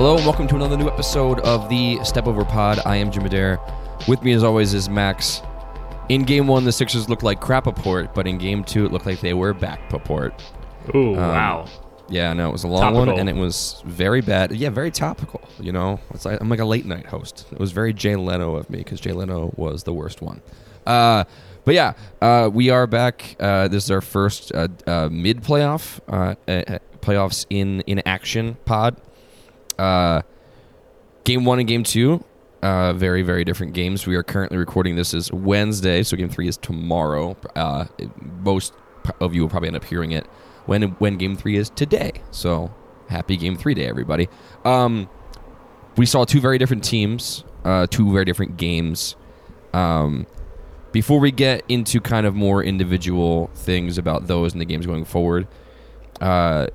Hello and welcome to another new episode of the Step Over Pod. I am Jim Adair. With me as always is Max. In game one, the Sixers looked like crapaport, but in game two, it looked like they were backpaport. Ooh, wow. Yeah, no, it was a long one, and it was very bad. Yeah, very topical. You know, it's like, I'm like a late night host. It was very Jay Leno of me because Jay Leno was the worst one. Uh, but yeah, uh, we are back. Uh, this is our first uh, uh, mid playoff uh, uh, playoffs in in action pod. Uh, game one and game two, uh, very very different games. We are currently recording this is Wednesday, so game three is tomorrow. Uh, most of you will probably end up hearing it when when game three is today. So happy game three day, everybody. Um, we saw two very different teams, uh, two very different games. Um, before we get into kind of more individual things about those and the games going forward, uh,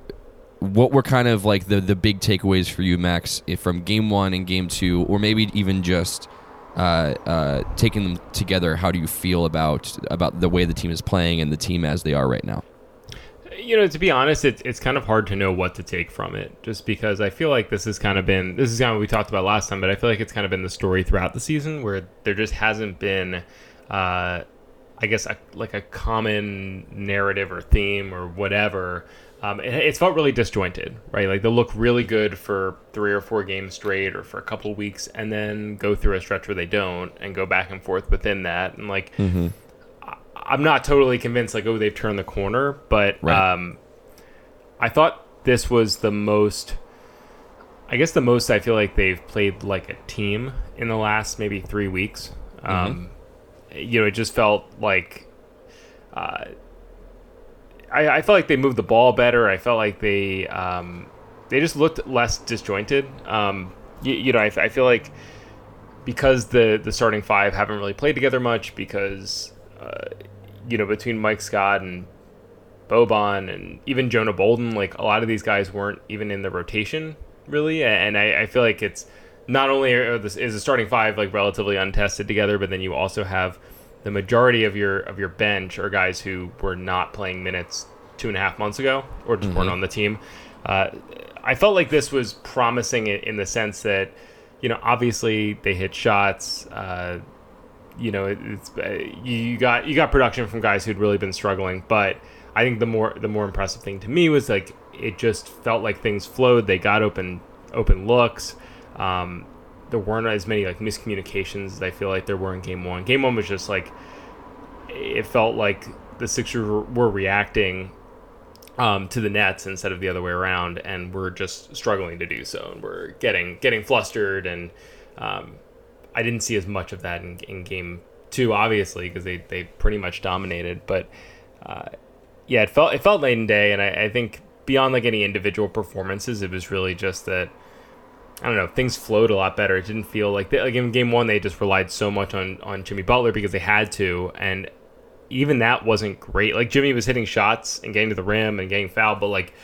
what were kind of like the the big takeaways for you, Max, from game one and game two, or maybe even just uh, uh, taking them together? How do you feel about about the way the team is playing and the team as they are right now? You know, to be honest, it's it's kind of hard to know what to take from it, just because I feel like this has kind of been this is kind of what we talked about last time, but I feel like it's kind of been the story throughout the season where there just hasn't been, uh, I guess, a, like a common narrative or theme or whatever. Um, it, it's felt really disjointed, right? Like they'll look really good for three or four games straight or for a couple weeks, and then go through a stretch where they don't, and go back and forth within that, and like. I'm not totally convinced like oh they've turned the corner, but Right. um, I thought this was the most. I guess the most I feel like they've played like a team in the last maybe three weeks. Um, you know, it just felt like. Uh, I, I felt like they moved the ball better. I felt like they um, they just looked less disjointed. Um, you, you know, I, I feel like because the the starting five haven't really played together much because uh, you know between Mike Scott and Boban and even Jonah Bolden, like a lot of these guys weren't even in the rotation really, and I, I feel like it's not only this is the starting five like relatively untested together, but then you also have the majority of your of your bench are guys who were not playing minutes two and a half months ago or just weren't on the team. Uh, I felt like this was promising in, the sense that you know obviously they hit shots. Uh, you know, it- it's uh, you you got you got production from guys who'd really been struggling, but I think the more the more impressive thing to me was like it just felt like things flowed. They got open open looks. Um, there weren't as many like miscommunications as I feel like there were in game one. Game one was just like it felt like the Sixers were, reacting um, to the Nets instead of the other way around, and we're just struggling to do so, and we're getting getting flustered, and um, I didn't see as much of that in, in game two, obviously, because they, they pretty much dominated. But uh, yeah, it felt it felt night and day, and I, I think beyond like any individual performances, it was really just that I don't know things flowed a lot better. It didn't feel like they, like in game one they just relied so much on on Jimmy Butler because they had to, and even that wasn't great. Like Jimmy was hitting shots and getting to the rim and getting fouled, but like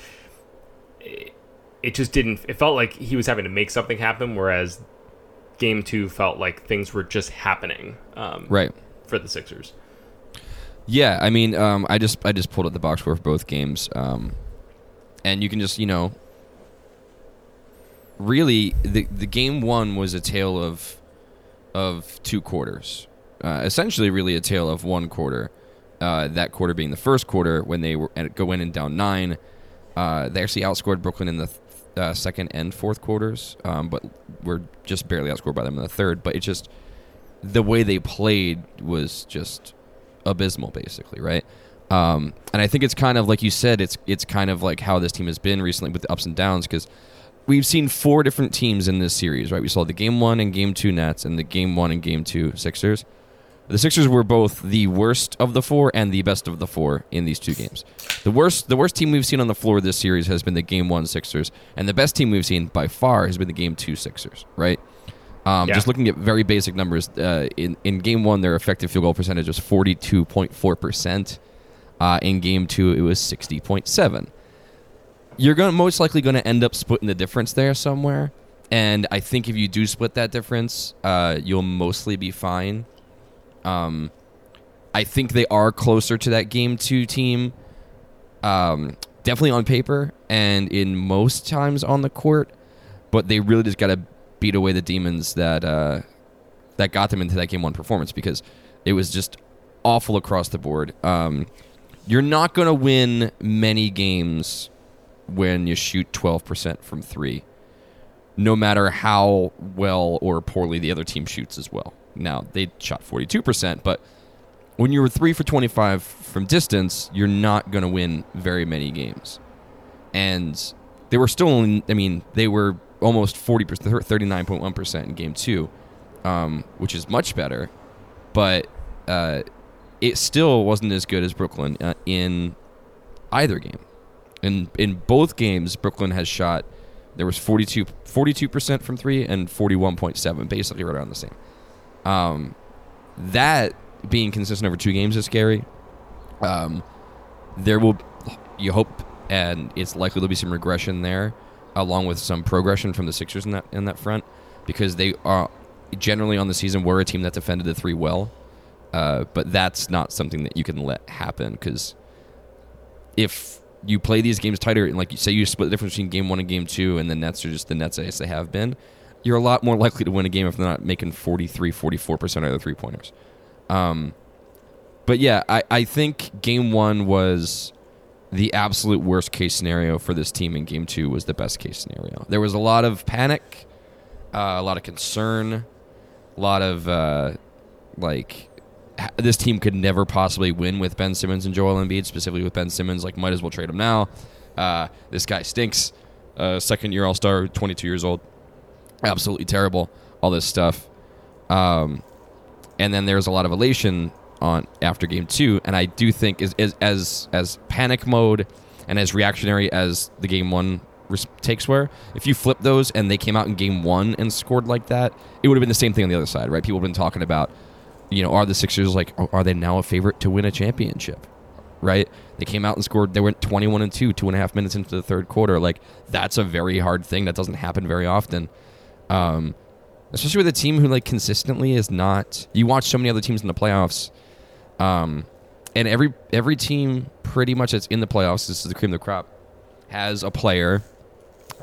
it, it just didn't. It felt like he was having to make something happen, whereas game two felt like things were just happening. Um, Right. for the Sixers. Yeah, I mean, um, I just I just pulled up the box score for both games, um, and you can just you know, really the the game one was a tale of of two quarters, uh, essentially really a tale of one quarter. Uh, that quarter being the first quarter when they were go in and down nine. Uh, they actually outscored Brooklyn in the th- uh, second and fourth quarters, um, but were just barely outscored by them in the third. But it just the way they played was just abysmal, basically, right? Um, and I think it's kind of like you said, it's it's kind of like how this team has been recently with the ups and downs because we've seen four different teams in this series, right? We saw the game one and game two Nets and the game one and game two Sixers. The Sixers were both the worst of the four and the best of the four in these two games. The worst, the worst team we've seen on the floor this series has been the Game One Sixers, and the best team we've seen by far has been the Game Two Sixers. Right? Um, Yeah. Just looking at very basic numbers, uh, in in Game One, their effective field goal percentage was forty two point four percent. Uh, in Game Two, it was sixty point seven. You're going most likely going to end up splitting the difference there somewhere, and I think if you do split that difference, uh, you'll mostly be fine. Um, I think they are closer to that game two team. Um, definitely on paper and in most times on the court, but they really just got to beat away the demons that uh, that got them into that game one performance because it was just awful across the board. Um, you're not going to win many games when you shoot 12% from three, no matter how well or poorly the other team shoots as well. Now, they shot 42%, but when you were three for 25 from distance, you're not going to win very many games. And they were still only, I mean, they were almost 40%, 39.1% in game two, um, which is much better, but uh, it still wasn't as good as Brooklyn uh, in either game. In, in both games, Brooklyn has shot, there was 42, 42% from three and 41.7, basically right around the same. Um, that being consistent over two games is scary. Um, there will, you hope, and it's likely there'll be some regression there, along with some progression from the Sixers in that in that front, because they are generally on the season were a team that defended the three well, uh, but that's not something that you can let happen because if you play these games tighter and like you say you split the difference between game one and game two and the nets are just the nets as they have been you're a lot more likely to win a game if they're not making 43 44% of their three pointers um, but yeah I, I think game one was the absolute worst case scenario for this team and game two was the best case scenario. There was a lot of panic uh, a lot of concern a lot of uh, like this team could never possibly win with Ben Simmons and Joel Embiid, specifically with Ben Simmons. Like, might as well trade him now. Uh, this guy stinks. Uh, second year All Star, 22 years old. Absolutely terrible. All this stuff. Um, and then there's a lot of elation on after game two, and I do think is as as panic mode and as reactionary as the game one takes were. If you flip those and they came out in game one and scored like that, it would have been the same thing on the other side, right? People have been talking about, you know, are the Sixers like, are they now a favorite to win a championship? Right? They came out and scored. They went twenty-one and two, two and a half minutes into the third quarter. Like that's a very hard thing. That doesn't happen very often. Um, especially with a team who like consistently is not. You watch so many other teams in the playoffs, um, and every every team pretty much that's in the playoffs. This is the cream of the crop. Has a player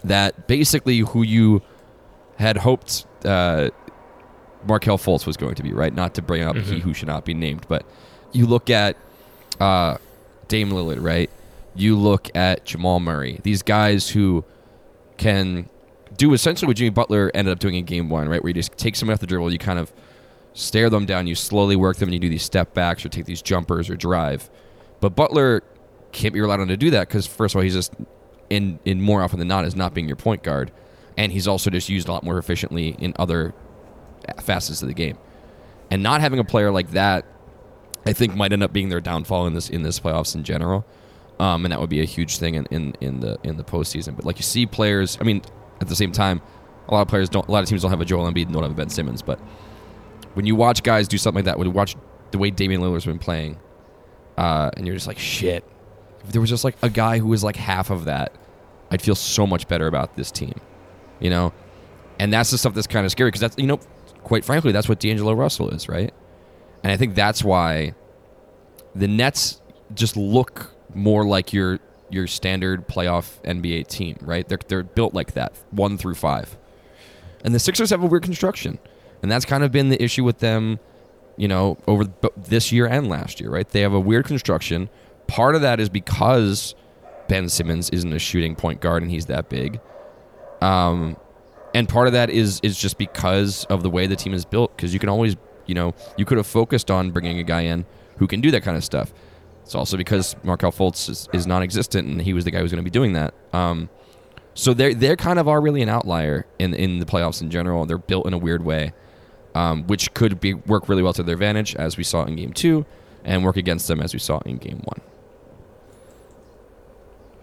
that basically who you had hoped uh, Markelle Fultz was going to be, right? Not to bring up he who should not be named, but you look at uh, Dame Lillard, right? You look at Jamal Murray. These guys who can do essentially what Jimmy Butler ended up doing in Game One, right? Where you just take someone off the dribble, you kind of stare them down, you slowly work them, and you do these step backs or take these jumpers or drive. But Butler can't be relied on to do that because first of all, he's just in in more often than not is not being your point guard, and he's also just used a lot more efficiently in other facets of the game. And not having a player like that, I think, might end up being their downfall in this in this playoffs in general. Um, and that would be a huge thing in, in, in the in the postseason. But like you see players, I mean, at the same time, a lot of players don't, a lot of teams don't have a Joel Embiid and don't have a Ben Simmons. But when you watch guys do something like that, when you watch the way Damian Lillard's been playing, uh, and you're just like, shit, if there was just like a guy who was like half of that, I'd feel so much better about this team, you know. And that's the stuff that's kind of scary because that's you know, quite frankly, that's what D'Angelo Russell is, right? And I think that's why the Nets just look more like your your standard playoff NBA team, right? They're they're built like that, one through five. And the Sixers have a weird construction, and that's kind of been the issue with them, you know, over this year and last year, right? They have a weird construction. Part of that is because Ben Simmons isn't a shooting point guard and he's that big. Um, and part of that is is just because of the way the team is built. Because you can always, you know, you could have focused on bringing a guy in who can do that kind of stuff. It's also because Markelle Fultz is, is non-existent, and he was the guy who's going to be doing that. Um, so they they kind of are really an outlier in in the playoffs in general. They're built in a weird way, um, which could be work really well to their advantage, as we saw in Game Two, and work against them as we saw in Game One.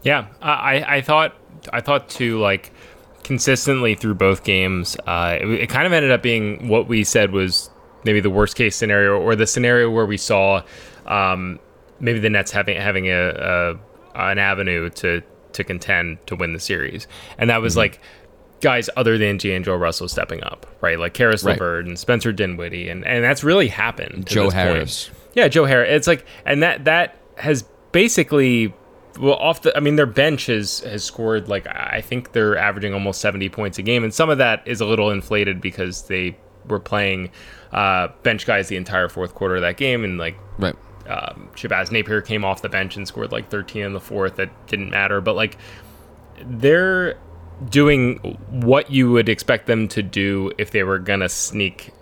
Yeah, I, I thought I thought too like consistently through both games, uh, it, it, kind of ended up being what we said was maybe the worst case scenario, or the scenario where we saw um, maybe the Nets having having a, a, an avenue to to contend to win the series, and that was mm-hmm. like guys other than D'Angelo Russell stepping up, right? Like Caris right. LeVert and Spencer Dinwiddie, and and that's really happened. Joe Harris, point. yeah, Joe Harris. It's like, and that that has basically well off the i mean their bench has has scored like i think they're averaging almost 70 points a game and some of that is a little inflated because they were playing uh, bench guys the entire fourth quarter of that game and like right. um, Shabazz Napier came off the bench and scored like 13 in the fourth. That didn't matter but like they're doing what you would expect them to do if they were gonna sneak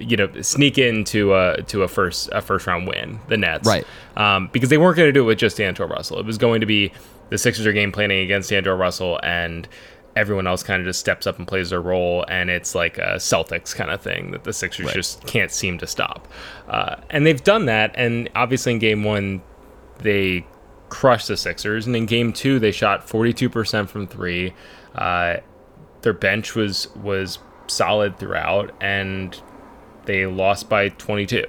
you know sneak into a to a first a first round win the Nets. Right. Um, because they weren't going to do it with just D'Angelo Russell. It was going to be the Sixers are game planning against D'Angelo Russell and everyone else kind of just steps up and plays their role and it's like a Celtics kind of thing that the Sixers right. just can't seem to stop. Uh, and they've done that and obviously in game one they crushed the Sixers and in game two they shot 42% from three. Uh, their bench was was solid throughout and they lost by 22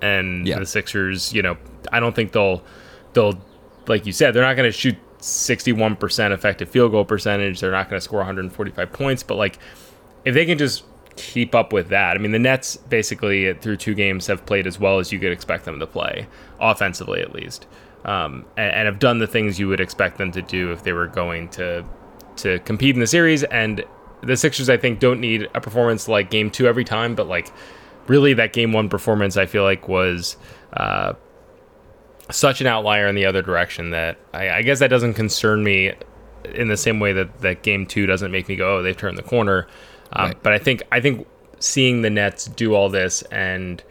and yeah. the Sixers you know I don't think they'll they'll like you said they're not going to shoot 61% effective field goal percentage. They're not going to score 145 points but like if they can just keep up with that I mean the Nets basically through two games have played as well as you could expect them to play offensively at least. Um, and, and have done the things you would expect them to do if they were going to to compete in the series. And the Sixers, I think, don't need a performance like game two every time, but like really that game one performance, I feel like was uh, such an outlier in the other direction that I, I, guess that doesn't concern me in the same way that, that game two doesn't make me go, oh, they've turned the corner. Um, right. But I think I think seeing the Nets do all this and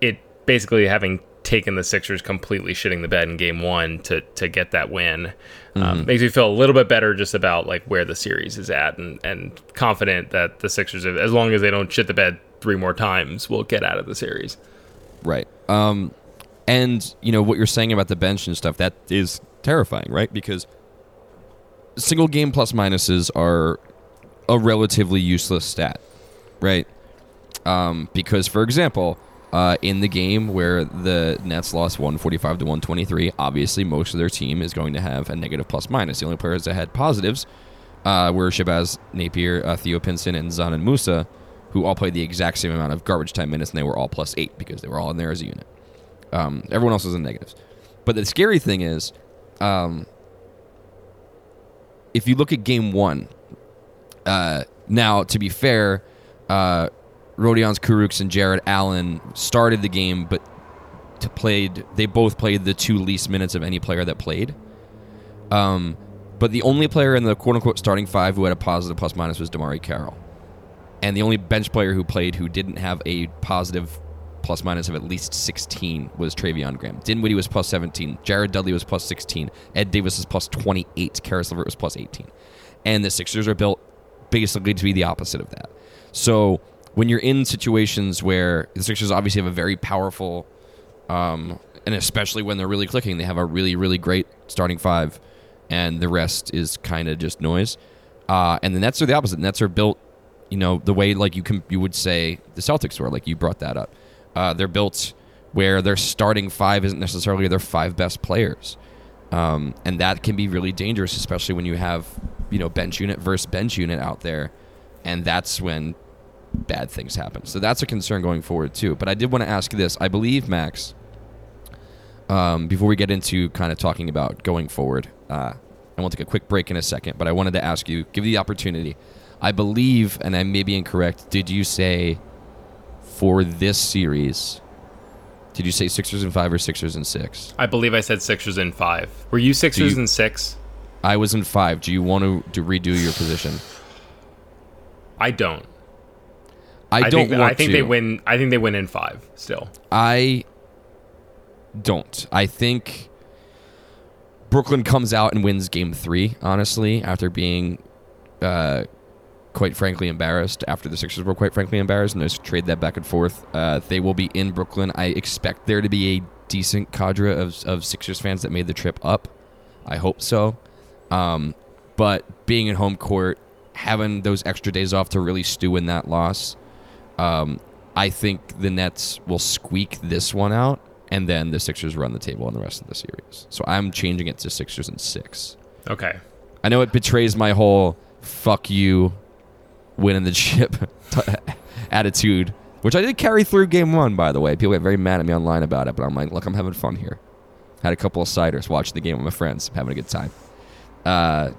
it basically having taken the Sixers completely shitting the bed in game one to to get that win. Um, mm-hmm. makes me feel a little bit better just about like where the series is at and, and confident that the Sixers, as long as they don't shit the bed three more times, we'll get out of the series. Right. Um, and you know what you're saying about the bench and stuff that is terrifying, right? Because single game plus minuses are a relatively useless stat, right? Um, because, for example, uh, in the game where the Nets lost 145 to 123. Obviously, most of their team is going to have a negative plus minus. The only players that had positives uh, were Shabazz Napier, uh, Theo Pinson, and Dzanan Musa, who all played the exact same amount of garbage time minutes, and they were all plus eight because they were all in there as a unit. Um, everyone else was in negatives. But the scary thing is, um, if you look at game one, uh, now to be fair, uh, Rodions Kurucs and Jarrett Allen started the game, but played they both played the two least minutes of any player that played. Um, but the only player in the quote unquote starting five who had a positive plus minus was DeMarre Carroll, and the only bench player who played who didn't have a positive plus minus of at least 16 was Treveon Graham. Dinwiddie was plus 17. Jared Dudley was plus 16. Ed Davis was plus 28. Caris LeVert was plus 18. And the Sixers are built basically to be the opposite of that. So when you're in situations where the Sixers obviously have a very powerful, um, and especially when they're really clicking, they have a really really great starting five, and the rest is kind of just noise. Uh, and the Nets are the opposite. The Nets are built, you know, the way like you can you would say the Celtics were. Like you brought that up. Uh, they're built where their starting five isn't necessarily their five best players. Um, and that can be really dangerous, especially when you have you know bench unit versus bench unit out there, and that's when bad things happen. So that's a concern going forward too. But I did want to ask this. I believe Max. Um, before we get into kind of talking about going forward, uh, I want to take a quick break in a second. But I wanted to ask you, give you the opportunity. I believe, and I may be incorrect. Did you say for this series? Did you say Sixers and five or Sixers and six? I believe I said Sixers and five. Were you Sixers you, and six? I was in five. Do you want to, to redo your position? I don't. I, don't think, want I think to. they win. I think they win in five still. I don't. I think Brooklyn comes out and wins game three, honestly, after being, uh, quite frankly, embarrassed. After the Sixers were quite frankly embarrassed, and there's trade that back and forth. Uh, they will be in Brooklyn. I expect there to be a decent cadre of, of Sixers fans that made the trip up. I hope so. Um, but being in home court, having those extra days off to really stew in that loss, um, I think the Nets will squeak this one out and then the Sixers run the table in the rest of the series. So I'm changing it to Sixers and six. Okay. I know it betrays my whole "fuck you" winning the chip attitude, which I did carry through game one. By the way, people get very mad at me online about it, but I'm like, look, I'm having fun here. Had a couple of ciders, watching the game with my friends, having a good time. Uh,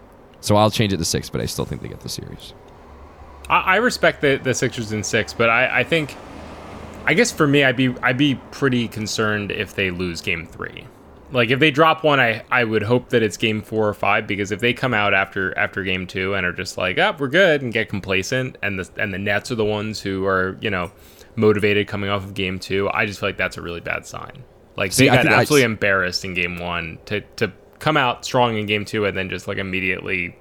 so I'll change it to six, but I still think they get the series. I, I respect the, the Sixers in six, but I, I think I guess for me, I'd be I'd be pretty concerned if they lose game three. Like if they drop one, I, I would hope that it's game four or five because if they come out after after game two and are just like, oh, we're good and get complacent, and the and the Nets are the ones who are you know motivated coming off of game two, I just feel like that's a really bad sign. Like See, they got I- absolutely embarrassed in game one to to come out strong in game two and then just like immediately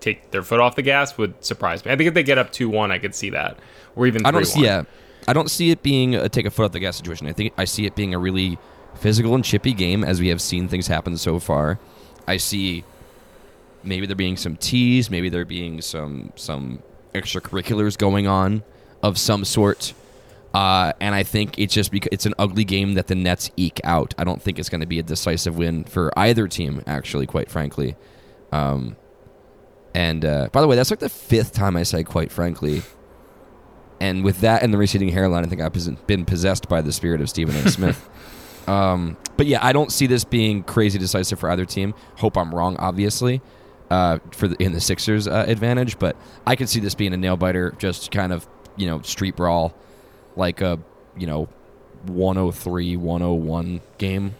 take their foot off the gas would surprise me. I think if they get up two one, I could see that, or even I don't see. Yeah, I don't see it being a take a foot off the gas situation. I think I see it being a really physical and chippy game, as we have seen things happen so far. I see maybe there being some teas, maybe there being some some extracurriculars going on of some sort. Uh, and I think it's just because it's an ugly game that the Nets eke out. I don't think it's going to be a decisive win for either team, actually, quite frankly. Um, and uh, by the way, that's like the fifth time I say quite frankly. And with that and the receding hairline, I think I've been possessed by the spirit of Stephen A. Smith. um, but yeah, I don't see this being crazy decisive for either team. Hope I'm wrong, obviously, uh, for the, in the Sixers' uh, advantage. But I could see this being a nail biter, just kind of you know street brawl, like a you know 103 101 game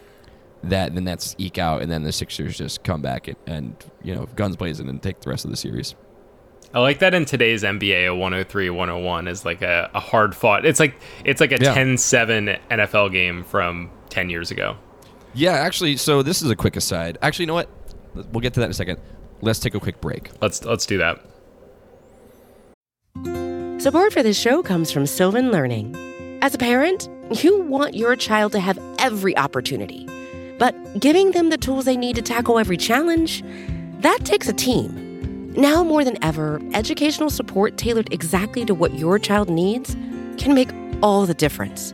that the Nets eke out, and then the Sixers just come back and, and you know guns blazing and take the rest of the series. I like that in today's NBA, a 103 101 is like a, a hard fought. It's like it's like a Yeah. 10-7 NFL game from 10 years ago. Yeah, actually, so this is a quick aside. Actually, you know what? We'll get to that in a second. Let's take a quick break. Let's let's do that. Support for this show comes from Sylvan Learning. As a parent, you want your child to have every opportunity, but giving them the tools they need to tackle every challenge, that takes a team. Now more than ever, educational support tailored exactly to what your child needs can make all the difference.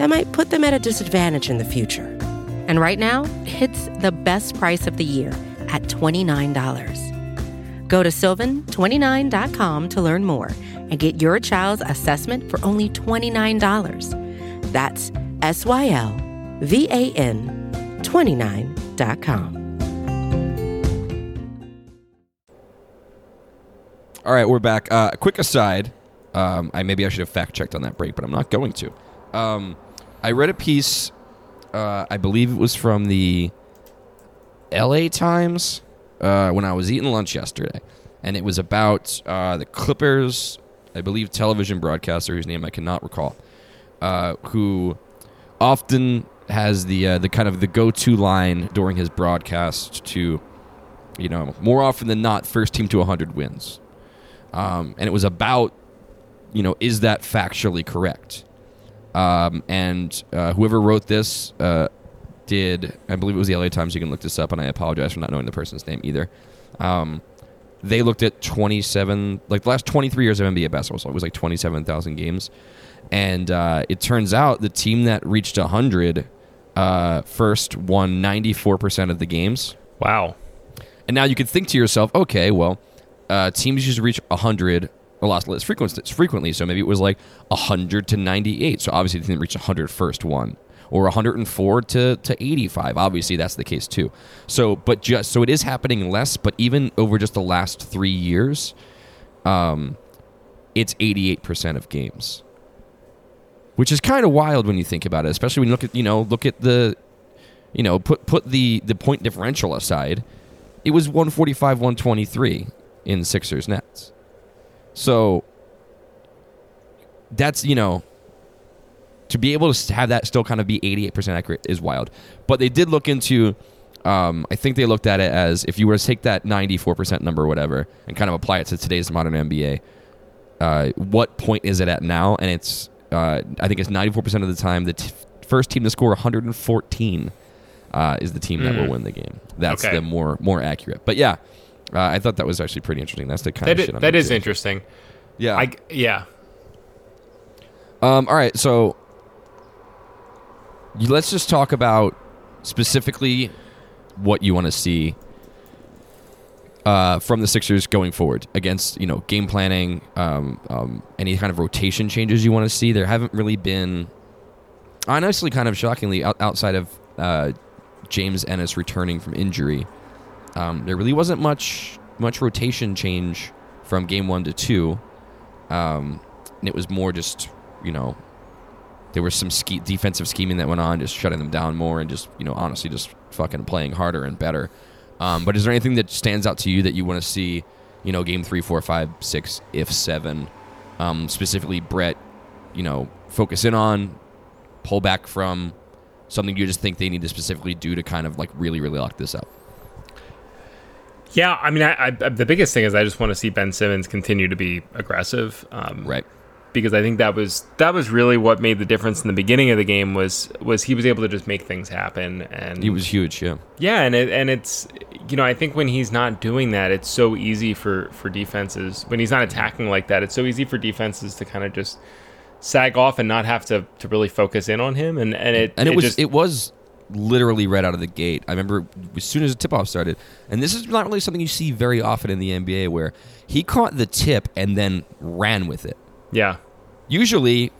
that might put them at a disadvantage in the future. And right now, it's the best price of the year at $29. Go to sylvan29.com to learn more and get your child's assessment for only $29. That's S Y L V A N 29.com. All right, we're back. Uh, quick aside. Um, I maybe I should have fact checked on that break, but I'm not going to. Um, I read a piece. Uh, I believe it was from the L.A. Times uh, when I was eating lunch yesterday, and it was about uh, the Clippers. I believe television broadcaster whose name I cannot recall, uh, who often has the uh, the kind of the go-to line during his broadcast to, you know, more often than not, first team to 100 wins um, and it was about you know is that factually correct um, and uh, whoever wrote this uh, did i believe it was the la times you can look this up and i apologize for not knowing the person's name either. Um, they looked at 27 like the last 23 years of nba basketball so it was like 27000 games. And uh, it turns out the team that reached 100 uh, first won 94% of the games. Wow. and now you could think to yourself, okay, well, uh, teams used to reach 100 a lot less frequently, so maybe it was like 100 to 98. So obviously the team that reached 100 first won. or 104 to, to 85. Obviously, that's the case too. So, but just so it is happening less, but even over just the last three years, um, it's 88% of games, which is kind of wild when you think about it, especially when you look at, you know, look at the, you know, put, put the, the point differential aside. It was 145, 123 in Sixers Nets. So that's, you know, to be able to have that still kind of be 88% accurate is wild. But they did look into, um, I think they looked at it as if you were to take that 94% number or whatever and kind of apply it to today's modern NBA, uh, what point is it at now? And it's, uh, I think it's 94% of the time the t- first team to score 114 uh, is the team that will Mm. win the game. That's Okay. the more more accurate. But yeah, uh, I thought that was actually pretty interesting. That's the kind That of is, shit I'm that is interesting. Yeah. I yeah. Um, all right, so let's just talk about specifically what you want to see uh, from the Sixers going forward against you know game planning, um, um, any kind of rotation changes you want to see. There haven't really been, honestly, kind of shockingly, out, outside of uh, James Ennis returning from injury, um, there really wasn't much much rotation change from game one to two. Um, and it was more just you know there was some ske- defensive scheming that went on, just shutting them down more, and just you know honestly just fucking playing harder and better. Um, but is there anything that stands out to you that you want to see? You know, game three, four, five, six, if seven, um, specifically Brett. You know, focus in on, pull back from something you just think they need to specifically do to kind of like really, really lock this up. Yeah, I mean, I, I, the biggest thing is I just want to see Ben Simmons continue to be aggressive, um, Right. Because I think that was that was really what made the difference in the beginning of the game was was he was able to just make things happen, and He was huge. Yeah. yeah, and it, and it's you know I think when he's not doing that, it's so easy for for defenses when he's not attacking like that. It's so easy for defenses to kind of just sag off and not have to to really focus in on him, and and it and it, was just, it was literally right out of the gate. I remember as soon as the tip off started, and this is not really something you see very often in the NBA, where he caught the tip and then ran with it. yeah Usually,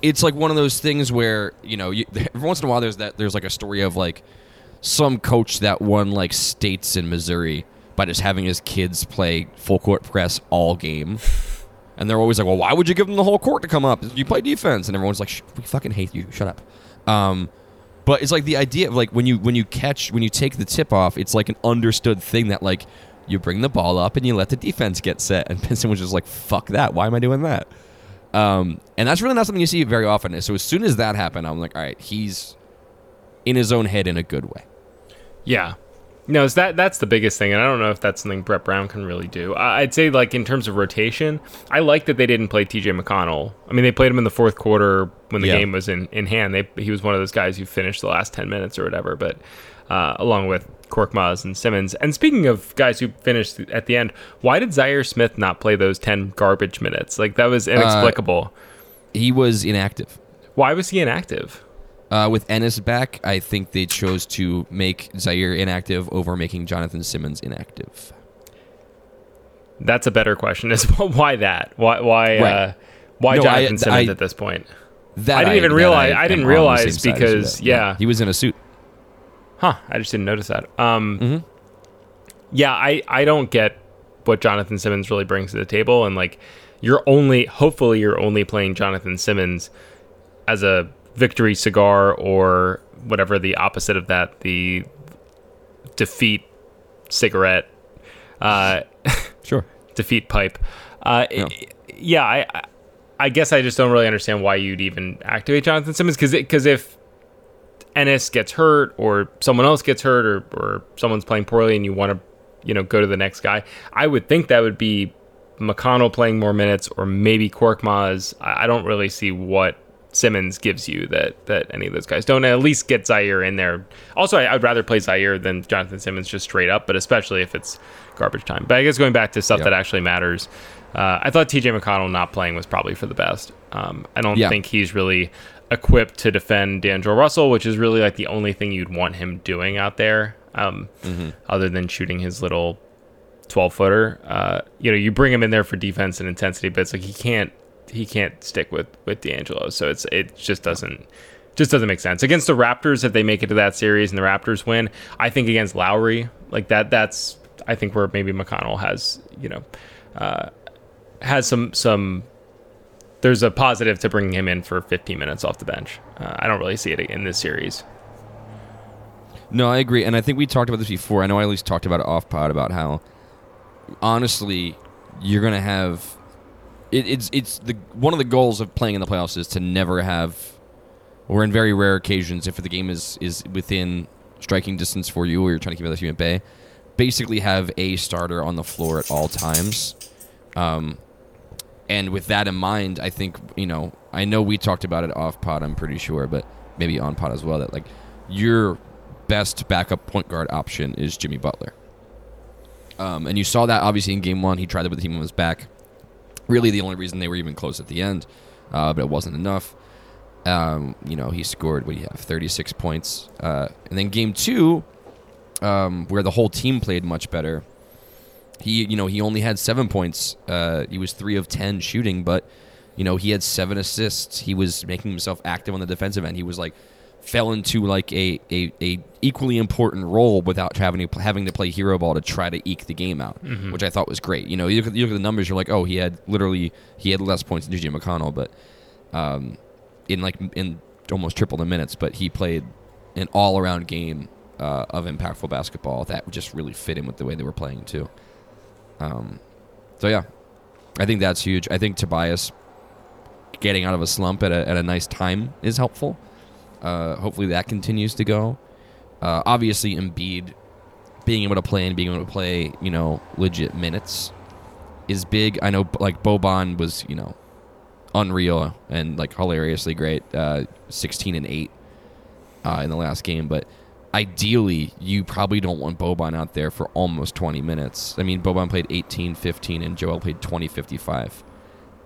it's like one of those things where you know, you, every once in a while there's that there's like a story of like some coach that won like states in Missouri by just having his kids play full court press all game. And they're always like, "Well, why would you give them the whole court to come up? You play defense." And everyone's like, "We fucking hate you. Shut up." Um, but it's like the idea of like when you when you catch when you take the tip off, it's like an understood thing that like you bring the ball up and you let the defense get set. And Benson was just like, "Fuck that. Why am I doing that?" Um, and that's really not something you see very often. So as soon as that happened, I'm like, "All right, he's in his own head in a good way." Yeah. No, it's that that's the biggest thing, and I don't know if that's something Brett Brown can really do. I- I'd say, like in terms of rotation, I like that they didn't play T.J. McConnell. I mean, they played him in the fourth quarter when the Yeah. game was in, in hand. They he was one of those guys who finished the last ten minutes or whatever. But uh, along with Korkmaz and Simmons. And speaking of guys who finished at the end, why did Zhaire Smith not play those ten garbage minutes? Like that was inexplicable. He was inactive. why was he inactive? Uh, with Ennis back, I think they chose to make Zhaire inactive over making Jonathan Simmons inactive. That's a better question. Is why that? Why why uh, why No, Jonathan I- Simmons I- at this point? That I didn't even realize- I didn't realize same side as you because- there. yeah. he was in a suit. Huh? I just didn't notice that. Um, Mhm. yeah, I I don't get what Jonathan Simmons really brings to the table, and like you're only hopefully you're only playing Jonathan Simmons as a victory cigar or whatever the opposite of that the defeat cigarette. Uh, Sure. defeat pipe. Uh, Yeah. yeah, I, I- I guess I just don't really understand why you'd even activate Jonathan Simmons because because if Ennis gets hurt or someone else gets hurt or or someone's playing poorly and you want to you know go to the next guy, I would think that would be McConnell playing more minutes or maybe Korkmaz. I, I don't really see what Simmons gives you that that any of those guys don't. At least get Zhaire in there. Also, I, I'd rather play Zhaire than Jonathan Simmons just straight up, but especially if it's garbage time. But I guess going back to stuff Yeah. that actually matters, uh, I thought TJ McConnell not playing was probably for the best. Um, I don't Yeah. think he's really equipped to defend D'Angelo Russell, which is really like the only thing you'd want him doing out there, um, other than shooting his little 12 footer. Uh, you know, you bring him in there for defense and intensity, but it's like he can't he can't stick with with D'Angelo. So it's it just doesn't just doesn't make sense against the Raptors. If they make it to that series and the Raptors win, I think against Lowry, like that, that's I think where maybe McConnell has you know uh, has some some. There's a positive to bringing him in for 15 minutes off the bench. Uh, I don't really see it in this series. No, I agree, and I think we talked about this before. I know I at least talked about it off pod about how honestly you're gonna have it, it's it's the one of the goals of playing in the playoffs is to never have or in very rare occasions if the game is is within striking distance for you or you're trying to keep the team at bay basically have a starter on the floor at all times. Um, and with that in mind i think you know i know we talked about it off pod i'm pretty sure but maybe on pod as well that like your best backup point guard option is jimmy butler. Um, and you saw that obviously in game one. He tried to put the team on his back really the only reason they were even close at the end, uh, but it wasn't enough. Um, you know, he scored, what do you have, 36 points. Uh, and then game two, um, where the whole team played much better, he, you know, he only had seven points. Uh, he was three of 10 shooting, but, you know, he had seven assists. He was making himself active on the defensive end. He was like fell into like a, a, a equally important role without having to, having to play hero ball to try to eke the game out, mm-hmm. which I thought was great. You know, you look, at, you look, at, the numbers, you're like, oh, he had literally he had less points than JJ McConnell, but um, in like in almost triple the minutes, but he played an all around game uh, of impactful basketball that just really fit in with the way they were playing too. Um, so yeah, I think that's huge. I think Tobias getting out of a slump at a, at a nice time is helpful. Uh, hopefully that continues to go. Uh, obviously, Embiid being able to play and being able to play, you know, legit minutes is big. I know, like Boban was, you know, unreal and like hilariously great, uh, sixteen and eight uh, in the last game. But ideally, you probably don't want Boban out there for almost twenty minutes. I mean, Boban played 18, 15, and Joel played 20, 55.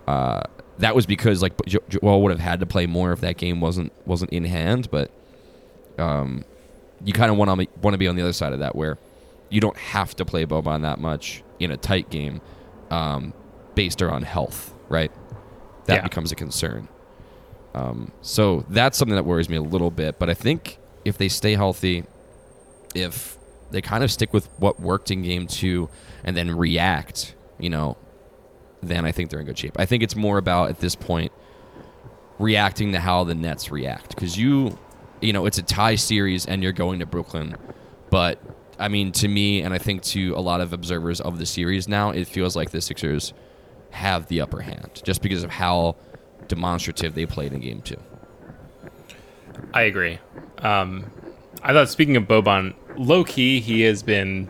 Uh, that was because like Joel would have had to play more if that game wasn't wasn't in hand. But um, you kind of want to want to be on the other side of that where you don't have to play Boban that much in a tight game, um, based around health, right? That yeah. becomes a concern. Um, so that's something that worries me a little bit. But I think if they stay healthy, if they kind of stick with what worked in game two and then react, you know, then I think they're in good shape. I think it's more about at this point reacting to how the Nets react because you, you know, it's a tie series and you're going to Brooklyn, but I mean, to me, and I think to a lot of observers of the series now, it feels like the Sixers have the upper hand just because of how demonstrative they played in Game Two. I agree. Um, I thought speaking of Boban, low key, he has been,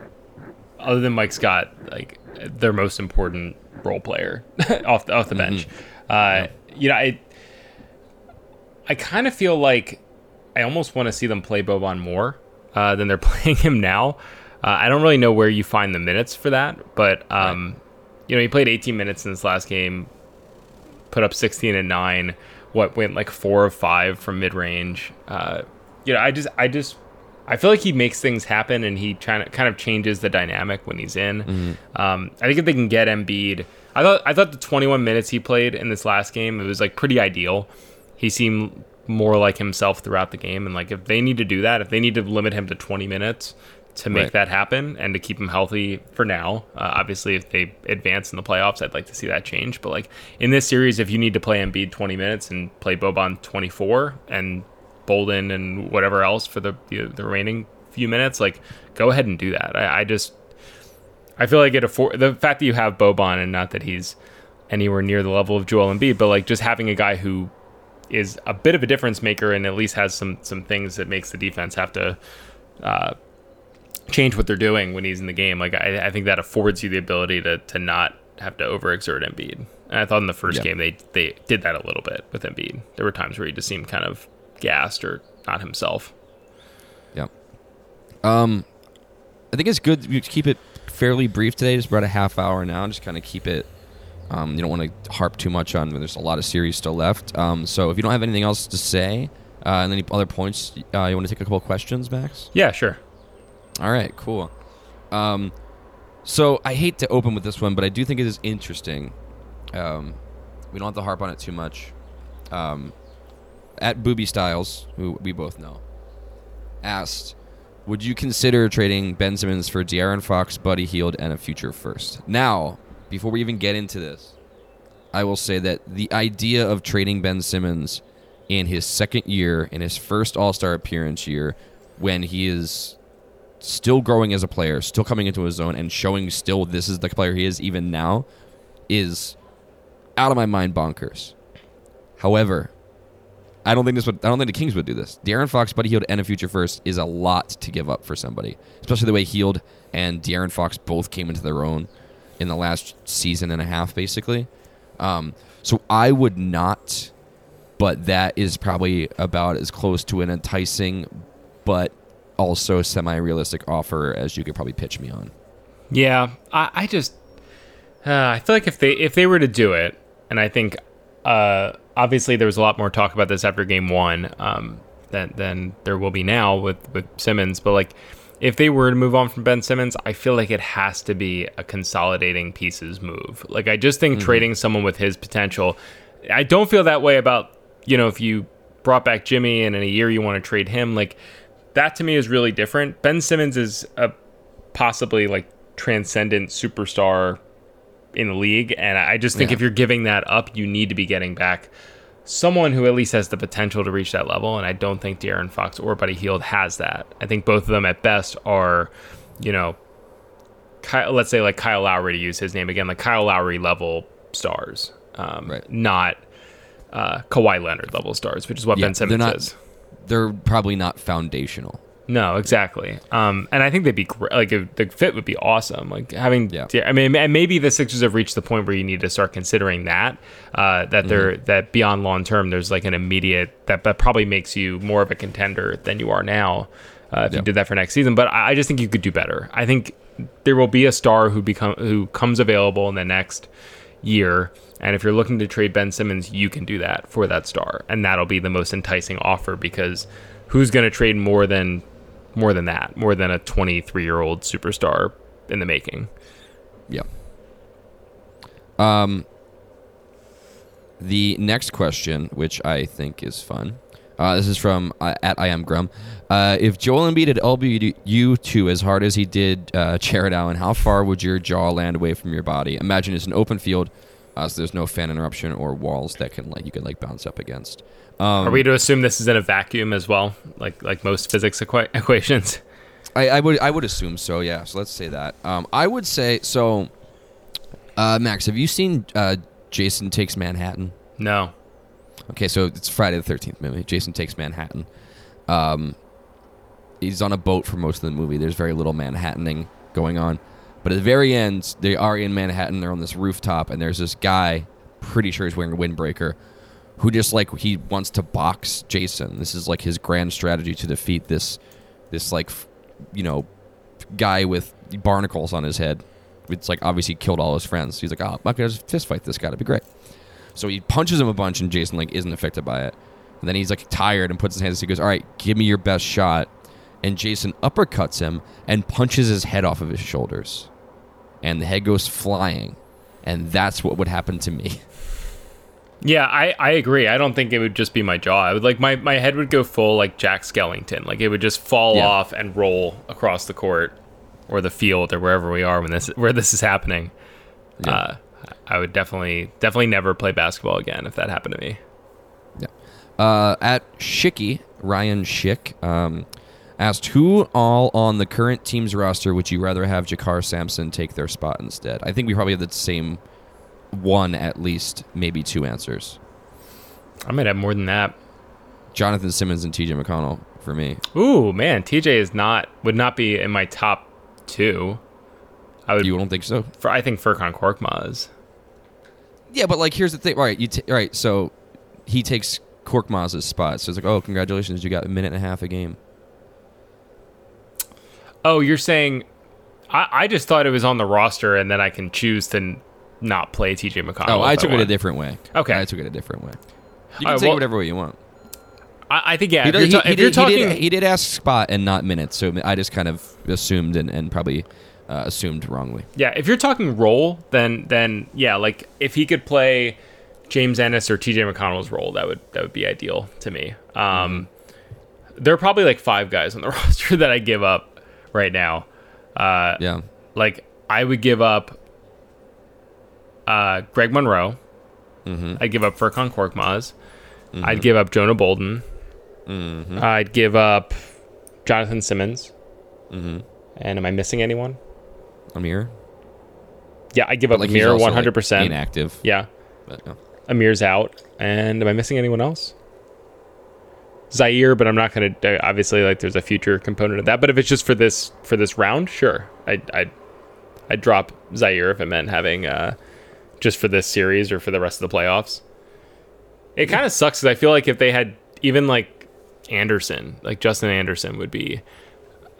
other than Mike Scott, like their most important role player off the, off the bench. Mm-hmm. Uh, yeah. You know, I I kind of feel like I almost want to see them play Boban more uh, than they're playing him now. Uh, I don't really know where you find the minutes for that, but um, right. you know, he played 18 minutes in this last game, put up 16 and nine. What went like four of five from mid range. Uh, you know, I just I just I feel like he makes things happen and he kind of kind of changes the dynamic when he's in. Mm-hmm. Um, I think if they can get Embiid, I thought I thought the 21 minutes he played in this last game it was like pretty ideal. He seemed more like himself throughout the game, and like if they need to do that, if they need to limit him to 20 minutes to make right. that happen and to keep him healthy for now. Uh, obviously, if they advance in the playoffs, I'd like to see that change. But like in this series, if you need to play Embiid 20 minutes and play Boban 24 and Bolden and whatever else for the, the, the remaining few minutes, like go ahead and do that. I, I just I feel like it afford the fact that you have Boban and not that he's anywhere near the level of Joel Embiid, but like just having a guy who is a bit of a difference maker and at least has some some things that makes the defense have to uh, change what they're doing when he's in the game. Like I, I, think that affords you the ability to to not have to overexert Embiid. And I thought in the first yeah. game they they did that a little bit with Embiid. There were times where he just seemed kind of gassed or not himself. Yeah. Um, I think it's good to keep it fairly brief today. Just about a half hour now. Just kind of keep it. Um, you don't want to harp too much on. There's a lot of series still left. Um, so if you don't have anything else to say, uh, and any other points, uh, you want to take a couple of questions, Max? Yeah, sure. All right, cool. Um, so I hate to open with this one, but I do think it is interesting. Um, we don't have to harp on it too much. Um, at Booby Styles, who we both know, asked, "Would you consider trading Ben Simmons for De'Aaron Fox, Buddy Hield, and a future first? Now, before we even get into this, I will say that the idea of trading Ben Simmons in his second year, in his first All Star appearance year, when he is still growing as a player, still coming into his own, and showing still this is the player he is even now, is out of my mind bonkers. However, I don't think this would. I don't think the Kings would do this. De'Aaron Fox, Buddy Hield, and a future first is a lot to give up for somebody, especially the way Hield and De'Aaron Fox both came into their own in the last season and a half, basically. Um, so I would not, but that is probably about as close to an enticing, but also semi-realistic offer as you could probably pitch me on. Yeah, I, I just uh, I feel like if they if they were to do it, and I think uh, obviously there was a lot more talk about this after game one um, than than there will be now with with Simmons, but like if they were to move on from Ben Simmons, I feel like it has to be a consolidating pieces move. Like I just think mm-hmm. trading someone with his potential, I don't feel that way about you know if you brought back Jimmy and in a year you want to trade him like that to me is really different. Ben Simmons is a possibly like transcendent superstar in the league, and I just think yeah. if you're giving that up, you need to be getting back someone who at least has the potential to reach that level. And I don't think De'Aaron Fox or Buddy Hield has that. I think both of them at best are, you know, Kyle, let's say like Kyle Lowry to use his name again, like Kyle Lowry level stars, um, right. not uh, Kawhi Leonard level stars, which is what yeah, Ben Simmons not, is they're probably not foundational. No, exactly. Um, and I think they'd be great. Like the fit would be awesome. Like having, yeah. I mean, and maybe the Sixers have reached the point where you need to start considering that. Uh, that they're mm-hmm. that beyond long term, there's like an immediate that that probably makes you more of a contender than you are now. Uh, if yeah. you did that for next season, but I, I just think you could do better. I think there will be a star who become who comes available in the next year. And if you're looking to trade Ben Simmons, you can do that for that star, and that'll be the most enticing offer because who's going to trade more than more than that, more than a 23 year old superstar in the making? Yeah. Um. The next question, which I think is fun, uh, this is from uh, at I am Grum. Uh, if Joel Embiid had elbowed you two as hard as he did uh, Jarrett Allen, how far would your jaw land away from your body? Imagine it's an open field, uh, so there's no fan interruption or walls that can like you can like bounce up against. Um, Are we to assume this is in a vacuum as well, like like most physics equa- equations? I, I, would I would assume so. Yeah. So let's say that. Um, I would say so. Uh, Max, have you seen uh, Jason Takes Manhattan? No. Okay, so it's Friday the Thirteenth movie. Jason takes Manhattan. Um, he's on a boat for most of the movie. There's very little Manhattaning going on, but at the very end, they are in Manhattan. They're on this rooftop, and there's this guy. Pretty sure he's wearing a windbreaker, who just like he wants to box Jason. This is like his grand strategy to defeat this, this like, you know, guy with barnacles on his head. It's like obviously killed all his friends. He's like, oh, I'm gonna fist fight this guy. It'd be great. So he punches him a bunch, and Jason like isn't affected by it. And then he's like tired and puts his hands. He goes, "All right, give me your best shot." And Jason uppercuts him and punches his head off of his shoulders, and the head goes flying. And that's what would happen to me. Yeah, I, I agree. I don't think it would just be my jaw. I would like my, my head would go full like Jack Skellington. Like it would just fall yeah. off and roll across the court or the field or wherever we are when this where this is happening. Yeah. Uh, I would definitely definitely never play basketball again if that happened to me. Yeah. Uh, at Shicky Ryan Schick um, asked, "Who all on the current team's roster would you rather have JaKarr Sampson take their spot instead?" I think we probably have the same one at least, maybe two answers. I might have more than that. Jonathan Simmons and T.J. McConnell for me. Ooh man, T.J. is not would not be in my top two. I would. You don't think so? For I think Furkan Korkmaz is. Yeah, but like here's the thing. Right, you t- right. So he takes Korkmaz's spot. So it's like, oh, congratulations, you got a minute and a half a game. Oh, you're saying I, I just thought it was on the roster, and then I can choose to not play TJ McConnell. Oh, I took it a different way. Okay, I took it a different way. You can uh, take well, whatever way you want. I, I think yeah. He, if, you're, ta- he, if you're talking, he did, he did, ask spot and not minutes, so I just kind of assumed and, and probably uh, assumed wrongly. Yeah, if you're talking role, then then yeah, like if he could play James Ennis or TJ McConnell's role, that would that would be ideal to me. Um, There are probably like five guys on the roster that I give up right now. Uh, Yeah. Like I would give up uh, Greg Monroe. Mm-hmm. I'd give up Furkan Korkmaz. I'd give up Jonah Bolden. Mm-hmm. I'd give up Jonathan Simmons. Mm-hmm. And am I missing anyone? Amir. Yeah, I give up like, Amir also, hundred percent. inactive. Yeah, But, yeah. Amir's out. And am I missing anyone else? Zhaire, but I'm not going to. Obviously, like there's a future component of that. But if it's just for this for this round, sure, I I I drop Zhaire if it meant having uh just for this series or for the rest of the playoffs. It kind of sucks because I feel like if they had even like Anderson, like Justin Anderson, would be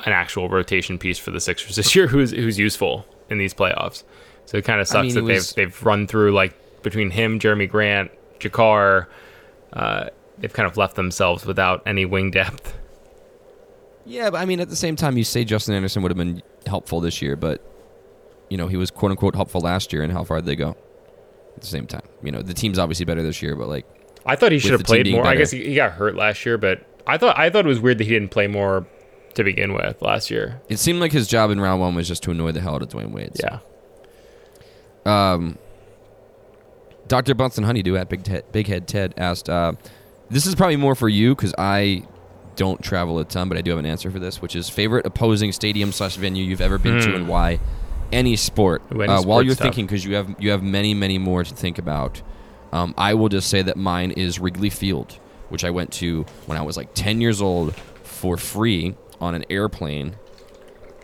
an actual rotation piece for the Sixers this year, who's who's useful in these playoffs. So it kind of sucks mean, that it they've they've run through like between him, Jerami Grant, JaKarr, uh, they've kind of left themselves without any wing depth. Yeah, but I mean, at the same time, you say Justin Anderson would have been helpful this year, but you know he was quote unquote helpful last year, and how far did they go? At the same time, you know the team's obviously better this year, but like I thought he should have played more. I guess he, he got hurt last year, but I thought I thought it was weird that he didn't play more to begin with last year. it seemed like his job in round one was just to annoy the hell out of Dwyane Wade. so. Yeah. Um, Dr. Bunsen Honeydew at Big, Ted, Big Head Ted asked, uh, this is probably more for you because I don't travel a ton, but I do have an answer for this, which is favorite opposing stadium slash venue you've ever been to and why? Any sport. Ooh, any uh, while you're stuff. thinking, because you have you have many many more to think about. Um, I will just say that mine is Wrigley Field, which I went to when I was like 10 years old for free on an airplane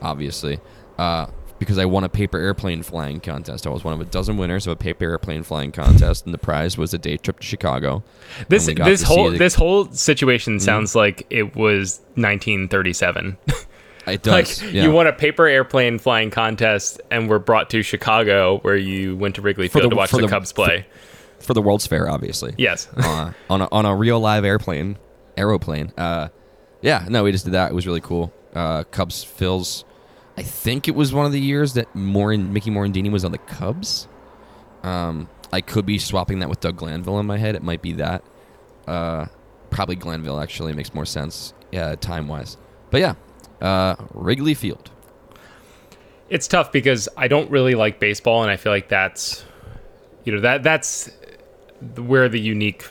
obviously, uh, because I won a paper airplane flying contest. I was one of a dozen winners of a paper airplane flying contest, and the prize was a day trip to Chicago. This And we got this whole the- Mm-hmm. this whole situation sounds like it was 1937. It like does. yeah. you won a paper airplane flying contest and were brought to Chicago, where you went to Wrigley Field the- to watch the, the- Cubs play. for the World's Fair, obviously. yes. uh, on a, on a real live airplane, aeroplane. Uh, yeah, no, we just did that. It was really cool. Uh, Cubs Phils. I think it was one of the years that Morin, Mickey Morandini was on the Cubs. Um, I could be swapping that with Doug Glanville in my head. It might be that. Uh, probably Glanville actually makes more sense, yeah, time wise. But yeah, uh, Wrigley Field. it's tough because I don't really like baseball, and I feel like that's, you know, that that's where the unique,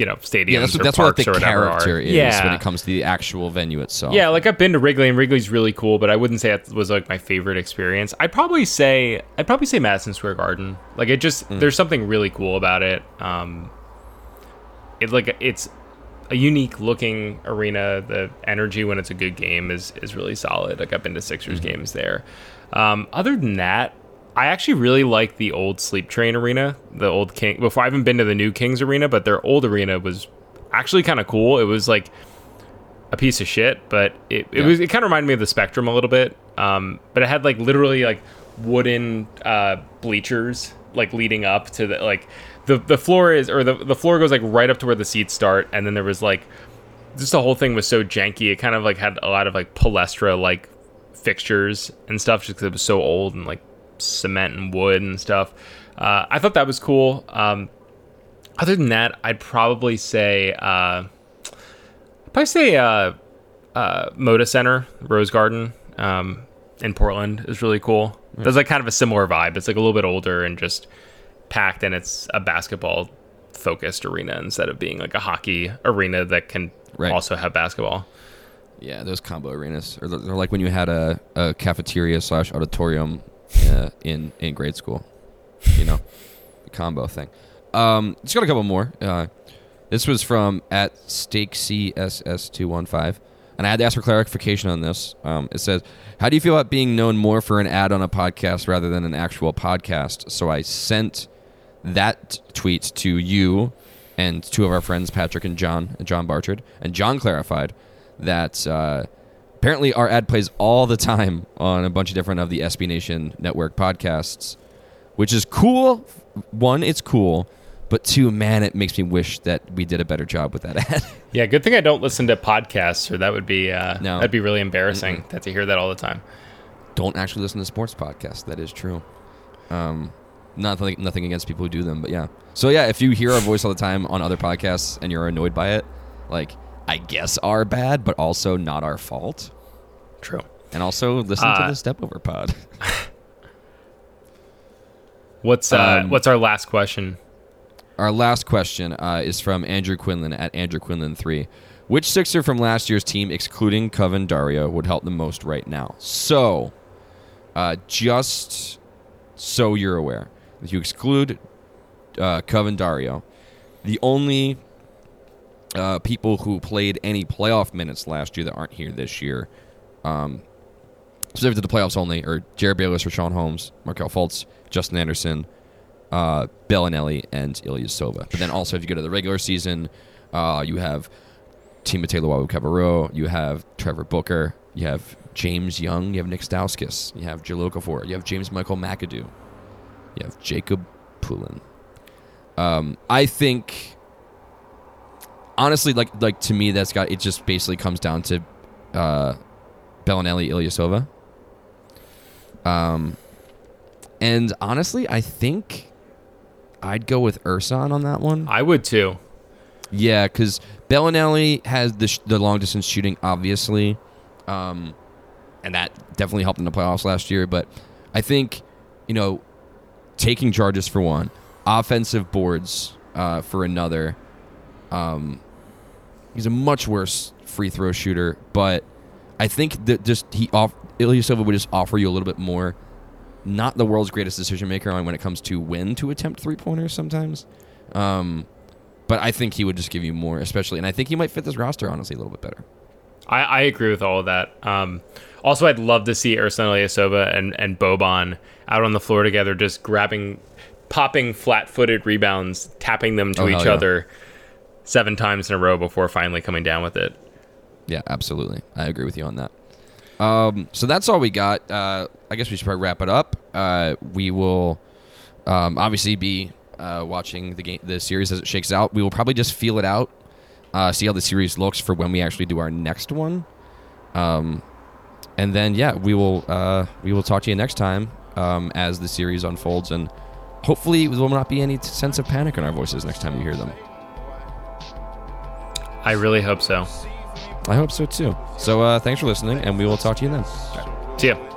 you know, stadiums Yeah, that's, or that's what the or whatever character are. is yeah. when it comes to the actual venue itself. Yeah, like I've been to Wrigley, and Wrigley's really cool, but I wouldn't say that was like my favorite experience. I'd probably say I'd probably say Madison Square Garden. Like it just Mm. there's something really cool about it. Um, it like it's a unique looking arena. The energy when it's a good game is is really solid. Like I've been to Sixers Mm-hmm. games there. Um, other than that, I actually really like the old Sleep Train arena, the old King. Before I haven't been to the new Kings arena, but their old arena was actually kind of cool. It was like a piece of shit, but it, it Yeah. was it kind of reminded me of the Spectrum a little bit. Um, but it had like literally like wooden uh, bleachers like leading up to the like the the floor is or the the floor goes like right up to where the seats start, and then there was like just the whole thing was so janky. It kind of like had a lot of like palestra like fixtures and stuff just because it was so old and like cement and wood and stuff. Uh, I thought that was cool. Um, other than that, I'd probably say uh, I'd probably say uh, uh, Moda Center, Rose Garden um, in Portland is really cool. There's like kind of a similar vibe. It's like a little bit older and just packed, and it's a basketball focused arena instead of being like a hockey arena that can Right. also have basketball. Yeah, those combo arenas, or they're they're like when you had a, a cafeteria slash auditorium uh, in in grade school. You know, the combo thing. Um, just got a couple more. Uh, this was from at Stake CSS two one five, and I had to ask for clarification on this. Um, it says, "How do you feel about being known more for an ad on a podcast rather than an actual podcast?" So I sent that tweet to you and two of our friends, Patrick and John, John Barchard, and John clarified that uh, apparently our ad plays all the time on a bunch of different of the SB Nation network podcasts, which is cool. One, it's cool, but two, man, it makes me wish that we did a better job with that ad. Yeah, good thing I don't listen to podcasts, or that would be uh, No. that'd be really embarrassing. to hear that all the time. Don't actually listen to sports podcasts. That is true. Um, Nothing, nothing against people who do them, but yeah. So yeah, if you hear our voice all the time on other podcasts and you're annoyed by it, like I guess are bad, but also not our fault. True. And also listen Uh, to the Step Over Pod. What's uh, Um, what's our last question? Our last question uh, is from Andrew Quinlan at Andrew Quinlan three. Which Sixer from last year's team, excluding Coven Dario, would help the most right now? So, uh, just so you're aware, if you exclude uh, Coven Dario, the only uh, people who played any playoff minutes last year that aren't here this year, um, specific to the playoffs only, or Jerryd Bayless, Richaun Holmes, Markelle Fultz, Justin Anderson, uh, Belinelli, and Ilyasova. But then also, if you go to the regular season, uh, you have Timothé Luwawu-Cabarrot, you have Trevor Booker, you have James Young, you have Nick Stauskas, you have Jahlil Okafor, you have James Michael McAdoo, you have Jacob Pullen. Um, I think, honestly, like like to me, that's got it. Just basically comes down to uh, Belinelli, Ilyasova. Um, and honestly, I think I'd go with Ersan on that one. I would too. Yeah, because Belinelli has the, sh- the long distance shooting, obviously, um, and that definitely helped in the playoffs last year. But I think, you know, taking charges for one, offensive boards uh, for another. Um, he's a much worse free throw shooter, but I think that just he off Ilyasova would just offer you a little bit more. Not the world's greatest decision maker on when it comes to when to attempt three pointers sometimes. Um, but I think he would just give you more, especially, and I think he might fit this roster honestly a little bit better. I, I agree with all of that. Um, also, I'd love to see Ersan Ilyasova and, and Boban out on the floor together, just grabbing, popping flat-footed rebounds, tapping them to Oh, each yeah. other seven times in a row before finally coming down with it. Yeah, absolutely. I agree with you on that. Um, so that's all we got. Uh, I guess we should probably wrap it up. Uh, we will um, obviously be uh, watching the game, the series as it shakes out. We will probably just feel it out, uh, see how the series looks for when we actually do our next one. Um, and then yeah, we will uh, we will talk to you next time um, as the series unfolds, and hopefully there will not be any sense of panic in our voices next time you hear them. I really hope so. I hope so too. So uh, thanks for listening, and we will talk to you then. See ya.